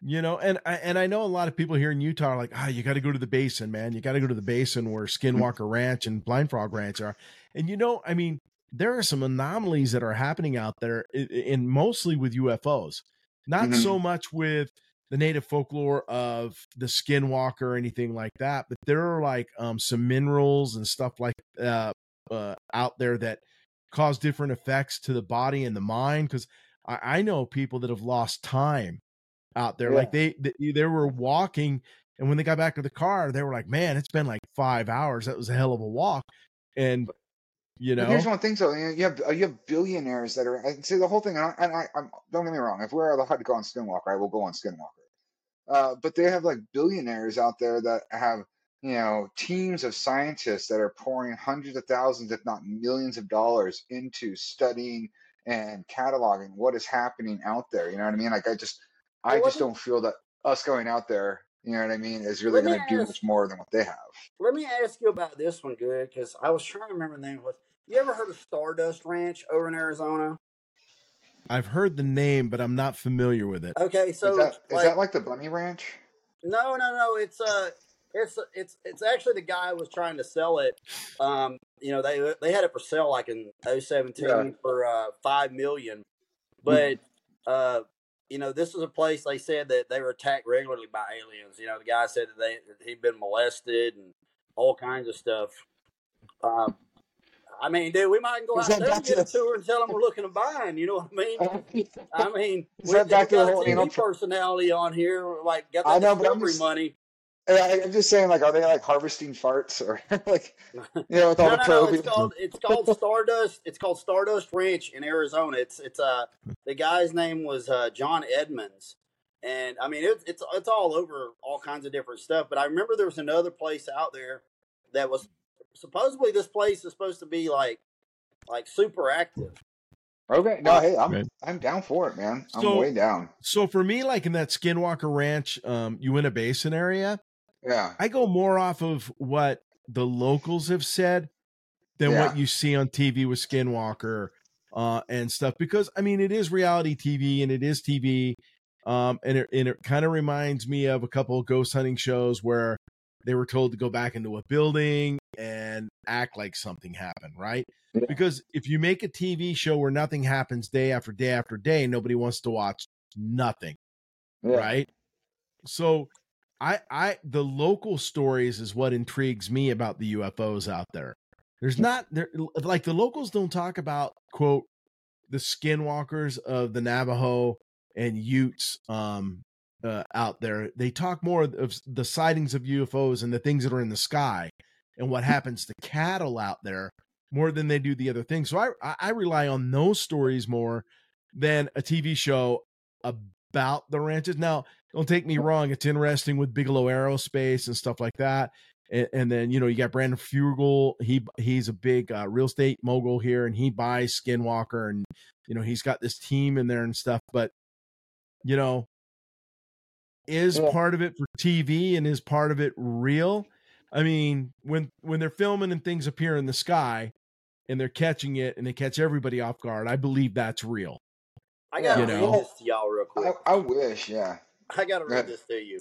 you know and I, and i know a lot of people here in utah are like ah you got to go to the basin man you got to go to the basin where skinwalker ranch and blind frog ranch are and you know i mean there are some anomalies that are happening out there and mostly with ufos not Mhm. so much with the native folklore of the skinwalker or anything like that but there are like um some minerals and stuff like uh, uh out there that cause different effects to the body and the mind because I, I know people that have lost time out there like they, they they were walking and when they got back to the car they were like man it's been like five hours that was a hell of a walk and you But know here's one thing, though. You have you have billionaires that are. and See the whole thing, and I, and I I'm, don't get me wrong. If we're allowed to go on Skinwalker, I will go on Skinwalker. Uh, but they have like billionaires out there that have you know teams of scientists that are pouring hundreds of thousands, if not millions, of dollars into studying and cataloging what is happening out there. You know what I mean? Like I just I Well, just me- don't feel that us going out there. You know what I mean? Is really going to do much more than what they have. Let me ask you about this one, good, because I was trying to remember the name. Was you ever heard of Stardust Ranch over in Arizona? i've heard the name but i'm not familiar with it Okay, so is that is like, that like the Bunny Ranch? no, no, no. It's uh it's it's it's actually the guy who was trying to sell it. Um, you know, they they had it for sale like in 017 Yeah. for uh five million, but uh. You know, this was a place they said that they were attacked regularly by aliens. You know, the guy said that they that he'd been molested and all kinds of stuff. Um, I mean, dude, we might go Is out there and get a the- tour and tell them we're looking to buy 'em, You know what I mean? I mean, we, that back we to the got a TV personality on here, like got I that know, but I'm discovery just- money. Yeah, I- I'm just saying, like, are they like harvesting farts or like, you know, with all No, the no, no. It's called it's called Stardust. It's called Stardust Ranch in Arizona. It's it's uh the guy's name was uh, John Edmonds, and I mean it's it's it's all over all kinds of different stuff. But I remember there was another place out there that was supposedly this place is supposed to be like like super active. Okay, no, hey, I'm Right. I'm down for it, man. I'm So- way down. So for me, like in that Skinwalker Ranch, um, Uinta Basin area, Yeah, I go more off of what the locals have said than Yeah. what you see on TV with Skinwalker uh, and stuff. Because I mean, it is reality TV and it is TV, um, and it and it kind of reminds me of a couple of ghost hunting shows where they were told to go back into a building and act like something happened, right? Yeah. Because if you make a TV show where nothing happens day after day after day, nobody wants to watch nothing yeah. right so i i the local stories is what intrigues me about the ufos out there. There's not there like the locals don't talk about quote the skinwalkers of the navajo and utes um uh, out there. They talk more of the sightings of ufos and the things that are in the sky and what happens to cattle out there more than they do the other things. So i i I rely on those stories more than a tv show about the ranches. Now, don't take me wrong; it's interesting with Bigelow Aerospace and stuff like that. And, and then you know you got Brandon Fugal. He he's a big uh, real estate mogul here, and he buys Skinwalker, and you know he's got this team in there and stuff. But you know, is Yeah. part of it for TV and is part of it real? I mean, when when they're filming and things appear in the sky and they're catching it and they catch everybody off guard, I believe that's real. I gotta You read this to y'all real quick. I, I wish, yeah. I got to Go read this to you.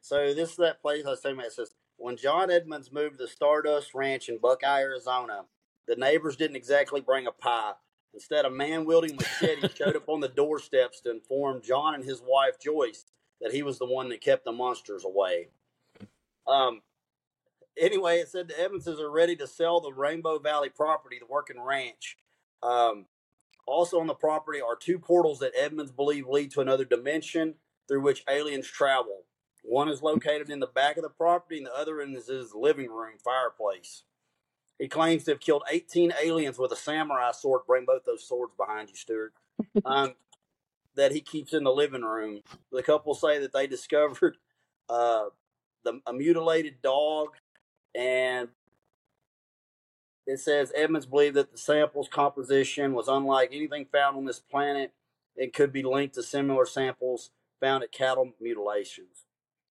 So this is that place I was telling you. about. It says when John Edmonds moved to the Stardust Ranch in Buckeye, Arizona, the neighbors didn't exactly bring a pie. Instead, a man wielding machete showed up on the doorsteps to inform John and his wife Joyce that he was the one that kept the monsters away. Um. Anyway, it said the Evanses are ready to sell the Rainbow Valley property, the working ranch. Um, also on the property are two portals that Edmonds believe lead to another dimension through which aliens travel. One is located in the back of the property, and the other is his living room fireplace. He claims to have killed 18 aliens with a samurai sword. Bring both those swords behind you, Stuart. Um, that he keeps in the living room. The couple say that they discovered uh, the, a mutilated dog, and it says Edmonds believed that the sample's composition was unlike anything found on this planet. and could be linked to similar samples found at cattle mutilations.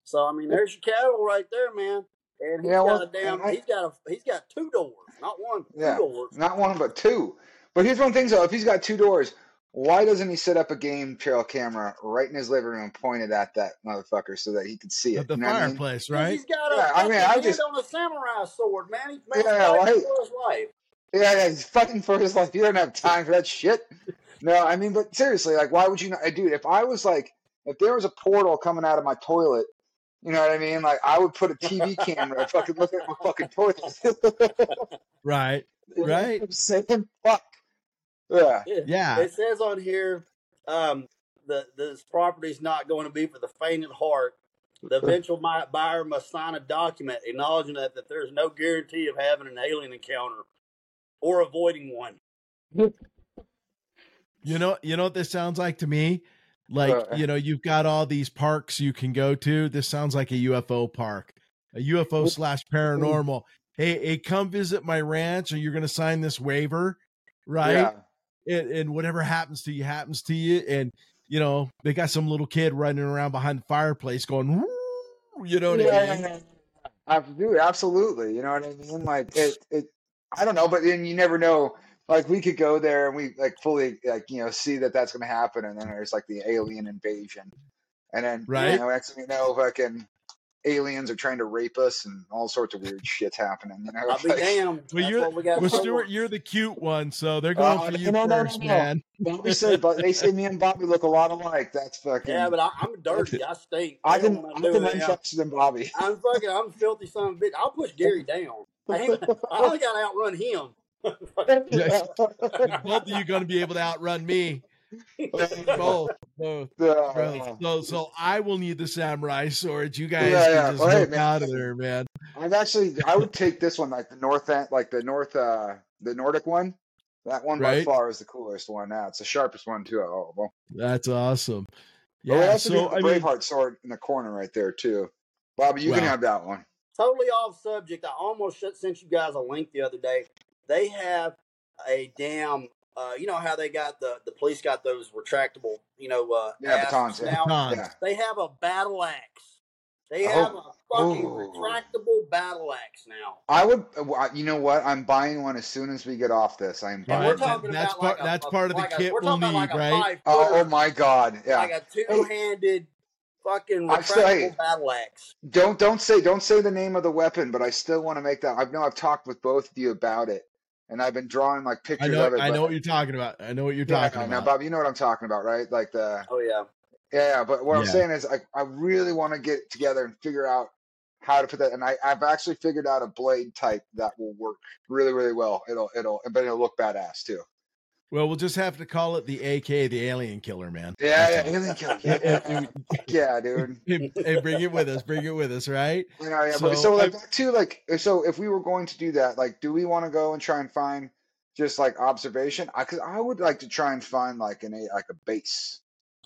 So I mean, there's your cattle right there, man. And he's Yeah, got a damn. I- he's got a. He's got two doors, not one. Yeah. Two doors. Not one, but two. But here's one thing, though. If he's got two doors, why doesn't he set up a game trail camera right in his living room, pointed at that motherfucker, so that he could see it? At the You know what I mean? fireplace, right? He's got a Yeah, I mean, fucking I hand just- on a samurai sword, man. He's man, Yeah, fighting right. for his life. Yeah, yeah, he's fighting for his life. You don't have time for that shit. No, I mean, but seriously, like, why would you not, dude? If I was like, if there was a portal coming out of my toilet, you know what I mean? Like, I would put a TV camera and fucking look at my fucking toilet. Right. You know what Right. I'm saying, fuck. Yeah. Yeah. It says on here, um, the this property's not going to be for the faint of heart. The eventual mi- buyer must sign a document acknowledging that, that there's no guarantee of having an alien encounter or avoiding one. You know, you know what this sounds like to me? Like, Uh. you know, you've got all these parks you can go to. This sounds like a UFO park, a UFO slash paranormal. Hey, hey, come visit my ranch, or you're going to sign this waiver, right? Yeah. And, and whatever happens to you happens to you. And you know, they got some little kid running around behind the fireplace going, "Woo," you know what yeah, I mean? Ab- Dude, absolutely. You know what I mean? Like it, it. I don't know, but then you never know. Like we could go there and we like fully like you know see that that's going to happen, and then there's like the alien invasion, and then Right. you know next thing you know, fucking aliens are trying to rape us and all sorts of weird shit's happening. You know, I'll be Like, damned. Well, That's you're we well, Stuart. You're the cute one, so they're uh, going Oh, for you no, no, no, first, no. man. Bobby said, but they say me and Bobby look a lot alike. That's fucking. Yeah, but I, I'm dirty. I stink. I can wanna I do can that. unfaster than Bobby. I'm fucking. I'm a filthy son of a bitch. I'll push Gary down. I, I only got to outrun him. Yes. Both of you going to be able to outrun me. Both, both. Yeah. Bro, so, so I will need the samurai sword. You guys Yeah, can just Well, hey, man. out of there, man. I've actually I would take this one like the north end like the north uh the Nordic one. That one by far is the coolest one now. It's the sharpest one too out of all of them. That's awesome. But we Yeah. also So have the I mean, Braveheart sword in the corner right there too. Bobby, you can have that one. totally off subject. I almost sent you guys a link the other day. They have a damn. Uh, you know how they got the the police got those retractable, you know, uh, Yeah, batons, yeah. now. Batons. Yeah. They have a battle axe. They Oh. have a fucking Oh. retractable battle axe now. I would uh, you know what? I'm buying one as soon as we get off this. I'm And All buying we're right, one. that- talking that's about part- like a, that's a- part of the like a- kit we're we'll talking about need, like right? a five Oh, oh footer, my god. Yeah. like a two handed fucking I'm still- hey. retractable battle axe. Don't don't say don't say the name of the weapon, but I still want to make that. I know I've talked with both of you about it, and I've been drawing like I pictures know, of it. I know what you're talking about. I know what you're Yeah, talking about. Now. Bob, you know what I'm talking about, right? Like the Oh yeah. yeah. yeah, But what I'm saying is, I I really want to get together and figure out how to put that. And I I've actually figured out a blade type that will work really really well. It'll it'll but it'll look badass too. Well, we'll just have to call it the AK, the alien killer, man. Yeah, yeah, alien killer. Yeah, Yeah, yeah, dude. Hey, hey, bring it with us. Bring it with us, right? You know, yeah, So, but so like I- that too, like so if we were going to do that, like, do we want to go and try and find just like observation? Because I, would like to try and find like an a like a base.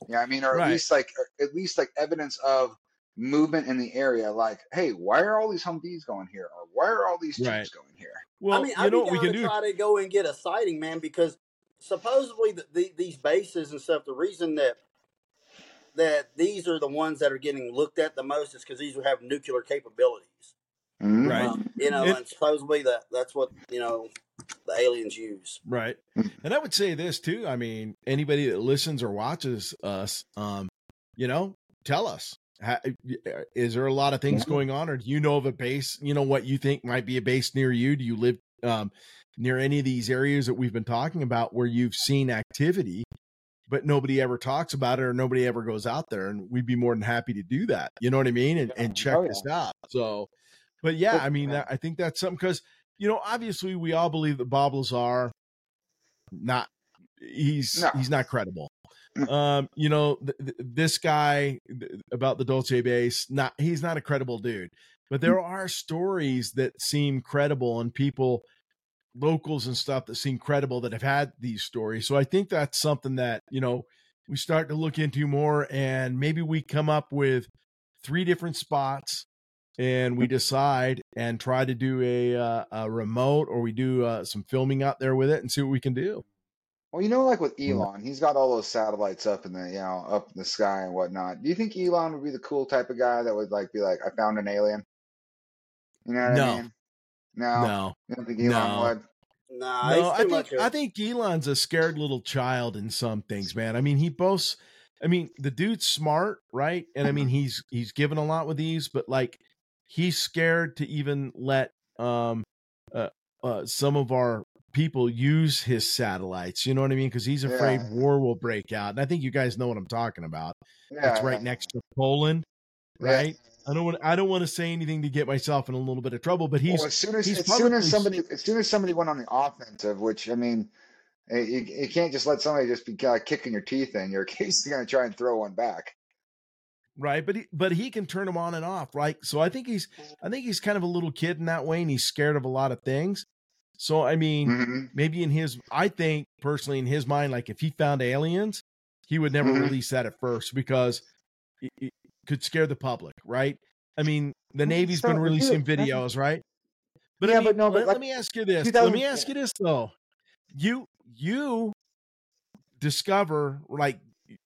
Yeah, I mean, or at Right. least like or at least like evidence of movement in the area. Like, hey, why are all these Humvees going here, or why are all these jeeps Right. going here? Well, I mean, you I'd know be what we can to do? try to go and get a sighting, man, because supposedly the, the, these bases and stuff. The reason that that these are the ones that are getting looked at the most is because these would have nuclear capabilities. Mhm. Right. Um, you know, It- and supposedly that that's what you know the aliens use. Right. Mm. And I would say this too. I mean, anybody that listens or watches us, um, you know, tell us. Ha- Is there a lot of things Yeah. going on, or do you know of a base? You know what you think might be a base near you? Do you live um, near any of these areas that we've been talking about where you've seen activity, but nobody ever talks about it or nobody ever goes out there? And we'd be more than happy to do that. You know what I mean? And, and check Oh, yeah. this out. So, but yeah, I mean. I think that's something because you know, obviously, we all believe that Bob Lazar not he's No. he's not credible. Um, you know, th- th- this guy th- about the Dulce base, not he's not a credible dude. But there Mm. are stories that seem credible and people locals and stuff that seem credible that have had these stories. So I think that's something that, you know, we start to look into more and maybe we come up with three different spots and we decide and try to do a uh, a remote or we do uh, some filming out there with it and see what we can do. Well, you know, like with. Elon, he's got all those satellites up in the you know up in the sky and whatnot. Do you think Elon would be the cool type of guy that would like be like, I found an alien? You know what No. I mean? No, No. you don't think Elon No. would? Nah, no, I think. I think Elon's a scared little child in some things, man. I mean, he boasts. I mean, the dude's smart, right? And I mean, he's he's given a lot with these, but like, he's scared to even let um uh, uh some of our people use his satellites. You know what I mean? Because he's afraid Yeah. war will break out. And I think you guys know what I'm talking about. Yeah, it's right yeah. next to Poland, Yeah. right? I don't want I don't want to say anything to get myself in a little bit of trouble, but he's well, as soon as he's as soon as somebody as soon as somebody went on the offensive, which I mean, eh, you, you can't just let somebody just be uh, kicking your teeth in. You're occasionally going to try and throw one back. right but he but he can turn them on and off right so i think he's i think he's kind of a little kid in that way and he's scared of a lot of things so i mean hmm maybe in his i think personally in his mind like if he found aliens he would never Mhm. release that at first because could scare the public right i mean the navy's So, been releasing that's- videos right but Yeah, I mean, but no, but let, like let me ask you this let me ask you this though you you discover like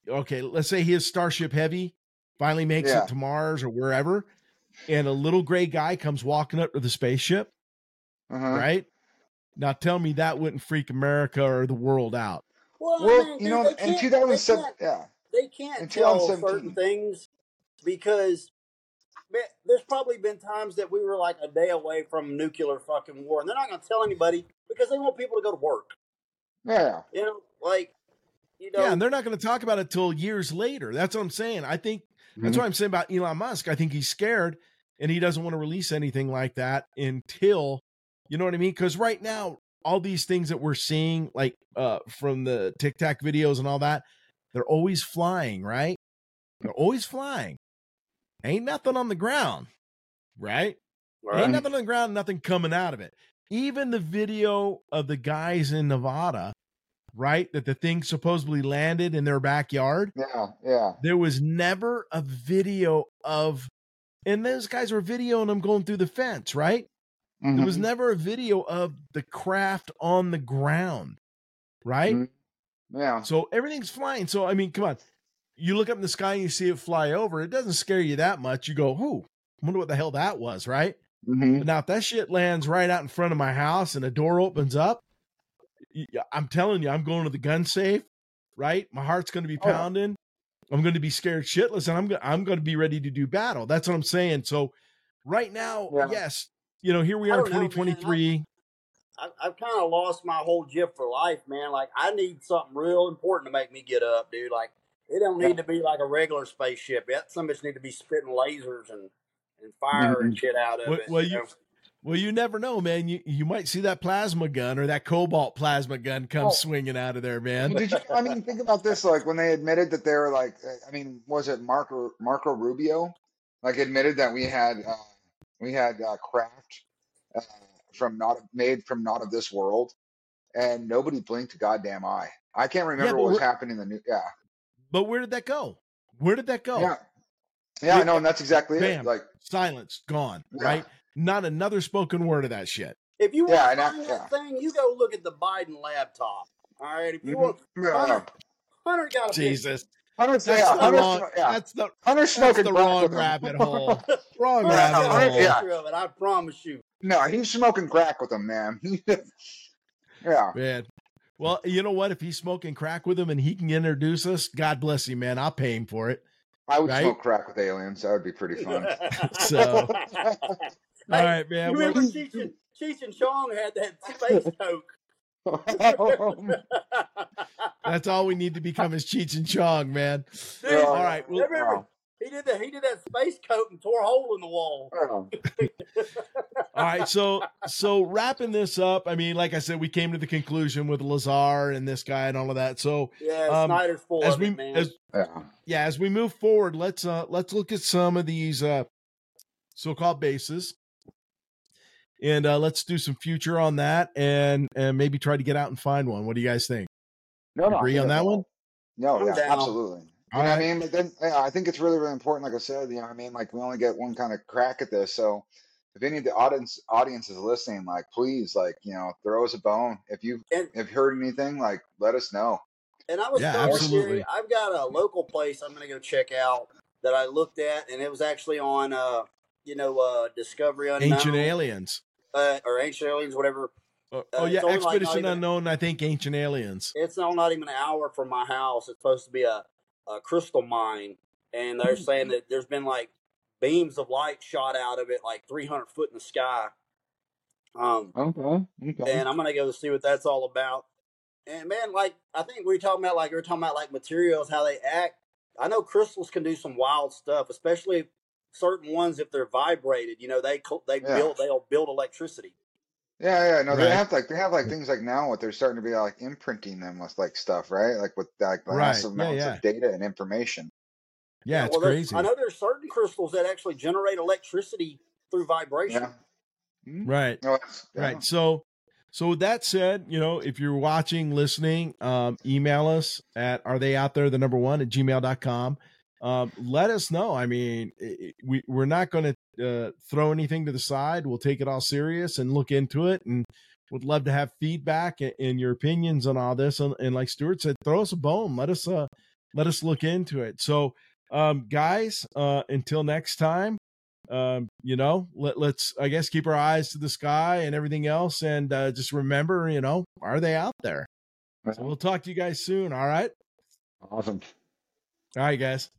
okay let's say his starship heavy finally makes Yeah. it to mars or wherever and a little gray guy comes walking up to the spaceship uh-huh. right now tell me that wouldn't freak america or the world out well, I mean, you dude, know, they in 2007, yeah. they can't In tell certain things because man, there's probably been times that we were like a day away from nuclear fucking war, and they're not going to tell anybody because they want people to go to work. Yeah. You know, like you know, yeah and they're not going to talk about it till years later that's what i'm saying i think that's Mhm. what i'm saying about elon musk i think he's scared and he doesn't want to release anything like that until you know what i mean because right now all these things that we're seeing, like uh, from the Tic Tac videos and all that, they're always flying, right? They're always flying. Ain't nothing on the ground, right? Right. Ain't nothing on the ground, nothing coming out of it. Even the video of the guys in Nevada, right? That the thing supposedly landed in their backyard. Yeah, yeah. There was never a video of, and those guys were videoing them going through the fence, right? There was Mhm. never a video of the craft on the ground, right? Mhm. Yeah. So everything's flying. So I mean, come on. You look up in the sky and you see it fly over. It doesn't scare you that much. You go, "Who? Wonder what the hell that was?" Right? Mhm. But now, if that shit lands right out in front of my house and a door opens up, I'm telling you, I'm going to the gun safe. Right? My heart's going to be Oh, pounding. I'm going to be scared shitless, and I'm go- I'm going to be ready to do battle. That's what I'm saying. So, right now, Yeah. yes, you know, here we are, in don't know, 2023. I, I've kind of lost my whole GIF for life, man. Like, I need something real important to make me get up, dude. Like, it don't need to be like a regular spaceship. That some of us need to be spitting lasers and, and fire and shit out of Well- it. well, you you- know? Well, you never know, man. You you might see that plasma gun or that cobalt plasma gun come Oh. swinging out of there, man. Did you? I mean, think about this. Like when they admitted that they were like, I mean, was it Marco Marco Rubio? Like admitted that we had uh, we had uh, craft uh, from not made from not of this world, and nobody blinked a goddamn eye. I can't remember but what was happening in the new. Yeah, But where did that go? Where did that go? yeah, yeah. It- I know, and that's exactly Bam. it. Like, Silence, gone. Yeah. Right? Not another spoken word of that shit. If you want and to I- find yeah. that thing, you go look at the Biden laptop. All right. If you mhm. want, Hunter, Hunter got a picture. Jesus, Hunter's, that's yeah, the Hunter's, wrong. yeah, That's the Hunter's smoking the crack wrong with him. rabbit hole. Wrong Hunter rabbit hole. yeah. it. I promise you. No, he's smoking crack with him, man. yeah. Man. Well, you know what? If he's smoking crack with him and he can introduce us, God bless him, man. I'll pay him for it. I would Right? smoke crack with aliens. That would be pretty fun. So, Hey, all right, man. you Well, remember Cheech and, Cheech and Chong had that space coke? that's all we need to become is Cheech and Chong, man. Dude, oh, All right. Well, remember he did that? He did that space coat and tore a hole in the wall. Oh, All right, so so wrapping this up, I mean, like I said, we came to the conclusion with Lazar and this guy and all of that. So Yeah, Um, Schneider's full as of we it, man. as yeah. yeah, as we move forward, let's uh let's look at some of these uh so-called bases. And uh let's do some future on that and and maybe try to get out and find one. What do you guys think? No, no, Agree think on that all- one? No, yeah, absolutely. You All know what. I mean? But then yeah, I think it's really, really important. Like I said, you know, what I mean, like we only get one kind of crack at this. So if any of the audience audience is listening, like please, like you know, throw us a bone. If you And- if you heard anything, like let us know. And I was Yeah, absolutely. Jerry, I've got a local place I'm going to go check out that I looked at, and it was actually on, uh, you know, uh, Discovery Unknown, Ancient aliens. uh, or Ancient Aliens, whatever. Oh, Uh, oh yeah, it's only like not Expedition even- Unknown, I think Ancient Aliens. It's not, not even an hour from my house. It's supposed to be a, a crystal mine, and they're saying that there's been like beams of light shot out of it, like 300 foot in the sky. Um, Okay. Okay. and I'm gonna go see what that's all about. And man, like I think we are talking about, like we are talking about, like materials, how they act. I know crystals can do some wild stuff, especially certain ones if they're vibrated. You know, they they Yeah. build they'll build electricity. Yeah, yeah, no, they have like they have like things like now what they're starting to be like imprinting them with like stuff, right? Like with like Right, massive yeah, amounts yeah. of data and information. Yeah, it's well, there's- crazy. I know there's certain crystals that actually generate electricity through vibration. Yeah. Mhm. Right. No, yeah. Right. So, so with that said, you know, if you're watching, listening, um, email us at are they out there the number one at gmail.com. Um, let us know. I mean, i- i- we, we're not going to uh, throw anything to the side. We'll take it all serious and look into it and would love to have feedback and, and your opinions on all this. And, and like Stuart said, throw us a bone. Let us, uh, let us look into it. So, um, guys, uh, until next time, um, you know, let, let's, I guess, keep our eyes to the sky and everything else. And uh, just remember, you know, are they out there? So we'll talk to you guys soon. All right. Awesome. All right, guys.